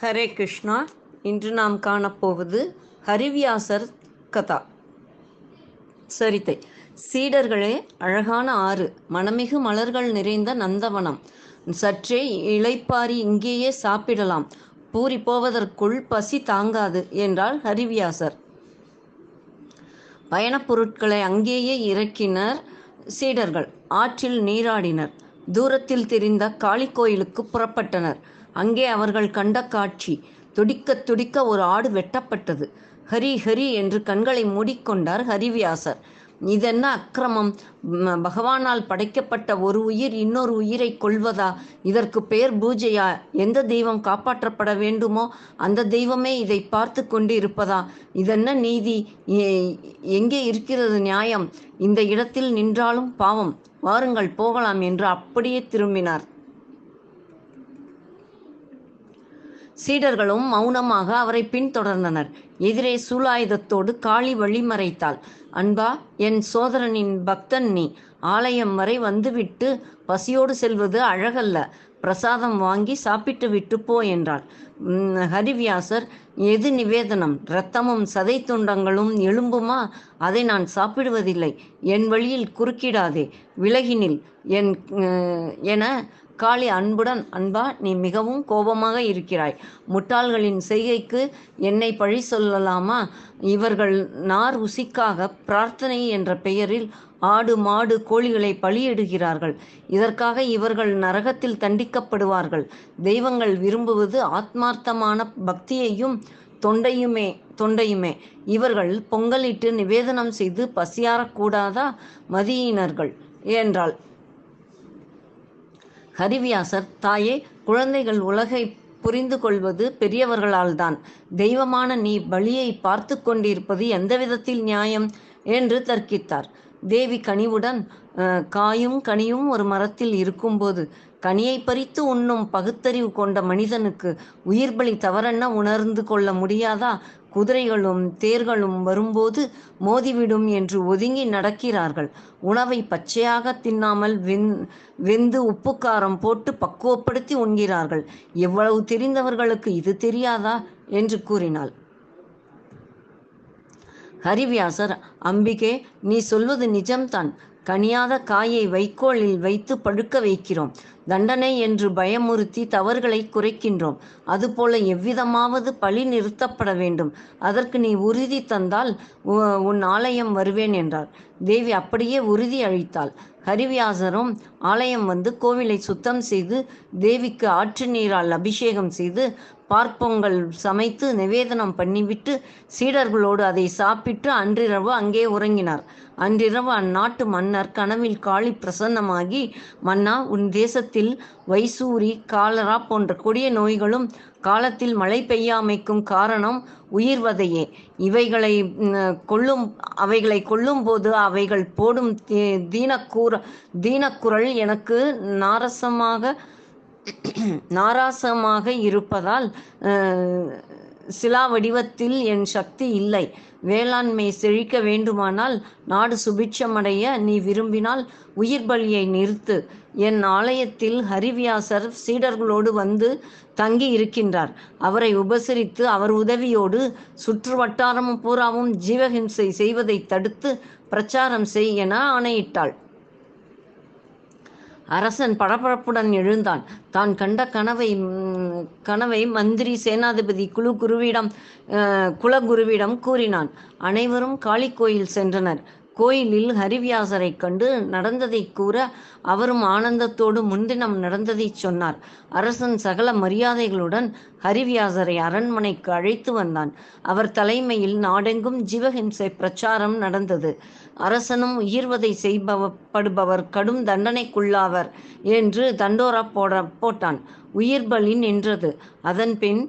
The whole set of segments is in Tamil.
ஹரே கிருஷ்ணா இன்று நாம் காணப்போவது ஹரிவியாசர் கதா. சரித்தை. சீடர்களே அழகான ஆறு மணமிகு மலர்கள் நிறைந்த நந்தவனம். சற்றே இளைப்பாரி இங்கேயே சாப்பிடலாம். பூரி போவதற்குள் பசி தாங்காது என்றார் ஹரிவியாசர். பயணப் பொருட்களை அங்கேயே இறக்கினர் சீடர்கள். ஆற்றில் நீராடினர். தூரத்தில் தெரிந்த காளி கோயிலுக்கு புறப்பட்டனர். அங்கே அவர்கள் கண்ட காட்சி துடிக்க துடிக்க ஒரு ஆடு வெட்டப்பட்டது. ஹரி ஹரி என்று கண்களை மூடிக்கொண்டார் ஹரிவியாசர். இதென்ன அக்கிரமம்? பகவானால் படைக்கப்பட்ட ஒரு உயிர் இன்னொரு உயிரை கொள்வதா இதற்கு பெயர் பூஜையா? எந்த தெய்வம் காப்பாற்றப்பட வேண்டுமோ அந்த தெய்வமே இதை பார்த்து கொண்டு இருப்பதா இதென்ன நீதி? எங்கே இருக்கிறது நியாயம்? இந்த இடத்தில் நின்றாலும் பாவம். வாருங்கள் போகலாம் என்று அப்படியே திரும்பினார். சீடர்களும் மௌனமாக அவரை பின்தொடர்ந்தனர். எதிரே சூலாயுதத்தோடு காளி வழிமறைத்தாள். அன்பா என் சோதரனின் பக்தன் நீ. ஆலயம் வரை வந்துவிட்டு பசியோடு செல்வது அழகல்ல. பிரசாதம் வாங்கி சாப்பிட்டு விட்டு போ என்றாள். ஹரிவியாசர் எது நிவேதனம்? இரத்தமும் சதை துண்டங்களும் எலும்புமா அதை நான் சாப்பிடுவதில்லை. என் வழியில் குறுக்கிடாதே. விலகினில். என் என காளி அன்புடன் அன்பா நீ மிகவும் கோபமாக இருக்கிறாய். முட்டாள்களின் செய்கைக்கு என்னை பழி சொல்லலாமா? இவர்கள் நார் உசிக்காக பிரார்த்தனை என்ற பெயரில் ஆடு மாடு கோழிகளை பலியிடுகிறார்கள் இதற்காக இவர்கள் நரகத்தில் தண்டிக்கப்படுவார்கள். தெய்வங்கள் விரும்புவது ஆத்மார்த்தமான பக்தியையும் தொண்டையுமே தொண்டையுமே. இவர்கள் பொங்கலிட்டு நிவேதனம் செய்து பசியாரக்கூடாதா மதியினர்கள் என்றாள். ஹரிவியாசர் தாயே குழந்தைகள் உலகை புரிந்து கொள்வது பெரியவர்களால்தான். தெய்வமான நீ பலியை பார்த்து கொண்டிருப்பது எந்த விதத்தில் நியாயம்? என்று தர்க்கித்தார். தேவி கனிவுடன் காயும் கனியும் ஒரு மரத்தில் இருக்கும்போது கனியை பறித்து உண்ணும் பகுத்தறிவு கொண்ட மனிதனுக்கு உயிர் பலி தவறென்ன உணர்ந்து கொள்ள முடியாதா? குதிரைகளும் தேர்களும் வரும்போது மோதிவிடும் என்று ஒதுங்கி நடக்கிறார்கள். உணவை பச்சையாக தின்னாமல் வெந் வெந்து உப்புக்காரம் போட்டு பக்குவப்படுத்தி உண்கிறார்கள். எவ்வளவு தெரிந்தவர்களுக்கு இது தெரியாதா? என்று கூறினாள். ஹரிவியாசர் அம்பிகே நீ சொல்வது நிஜம்தான். கனியாத காயை வைக்கோலில் வைத்து படுக்க வைக்கிறோம். தண்டனை என்று பயமுறுத்தி தவறுகளை குறைக்கின்றோம். அதுபோல எவ்விதமாவது பழி நிறுத்தப்பட வேண்டும். அதற்கு நீ உறுதி தந்தால் உ- உன் ஆலயம் வருவேன் என்றார். தேவி அப்படியே உறுதி அளித்தாள். ஹரிவியாசரும் ஆலயம் வந்து கோவிலை சுத்தம் செய்து தேவிக்கு ஆற்று நீரால் அபிஷேகம் செய்து பார்ப்பொங்கல் சமைத்து நிவேதனம் பண்ணிவிட்டு சீடர்களோடு அதை சாப்பிட்டு அன்றிரவு அங்கே உறங்கினார். அன்றிரவு அந்நாட்டு மன்னர் கனவில் காளி பிரசன்னமாகி மன்னா உன் தேசத்தில் வைசூரி காலரா போன்ற கொடிய நோய்களும் காலத்தில் மழை பெய்யாமைக்கும் காரணம் உயிர்வதையே. இவைகளை கொள்ளும் கொல்லும் அவைகளை கொள்ளும் போது அவைகள் போடும் தீ- தீனக்கூற தீனக்குரல் எனக்கு நாரசமாக நாராசமாக இருப்பதால் சிலா வடிவத்தில் என் சக்தி இல்லை. வேளாண்மை செழிக்க வேண்டுமானால் நாடு சுபிட்சமடைய நீ விரும்பினால் உயிர் பலியை நிறுத்து. என் ஆலயத்தில் ஹரிவியாசர் சீடர்களோடு வந்து தங்கி இருக்கின்றார் அவரை உபசரித்து அவர் உதவியோடு சுற்று வட்டாரமும் பூராவும் ஜீவஹிம்சை செய்வதை தடுத்து பிரச்சாரம் செய் என ஆணையிட்டாள். அரசன் படபடப்புடன் எழுந்தான். தான் கண்ட கனவை கனவை மந்திரி சேனாதிபதி குழு குருவிடம் குலகுருவிடம் கூறினான். அனைவரும் காளி கோயில் சென்றனர். கோயிலில் ஹரிவியாசரை கண்டு நடந்ததை கூற அவரும் ஆனந்தத்தோடு முன்தினம் நடந்ததை சொன்னார். அரசன் சகல மரியாதைகளுடன் ஹரிவியாசரை அரண்மனைக்கு அழைத்து வந்தான். அவர் தலைமையில் நாடெங்கும் ஜீவஹிம்சை பிரச்சாரம் நடந்தது. அரசனும் உயிர்வதை செய்பவப்படுபவர் கடும் தண்டனைக்குள்ளாவர் என்று தண்டோரா போட போட்டான். உயிர் பலி நின்றது. அதன் பின்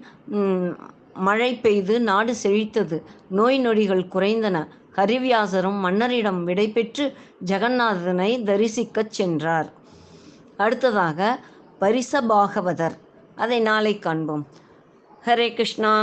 மழை பெய்து நாடு செழித்தது. நோய் நொடிகள் குறைந்தன. ஹரிவியாசரும் மன்னரிடம் விடைபெற்று ஜெகநாதனை தரிசிக்கச் சென்றார். அடுத்ததாக பரிச பாகவதர் அதை நாளை காண்போம். ஹரே கிருஷ்ணா.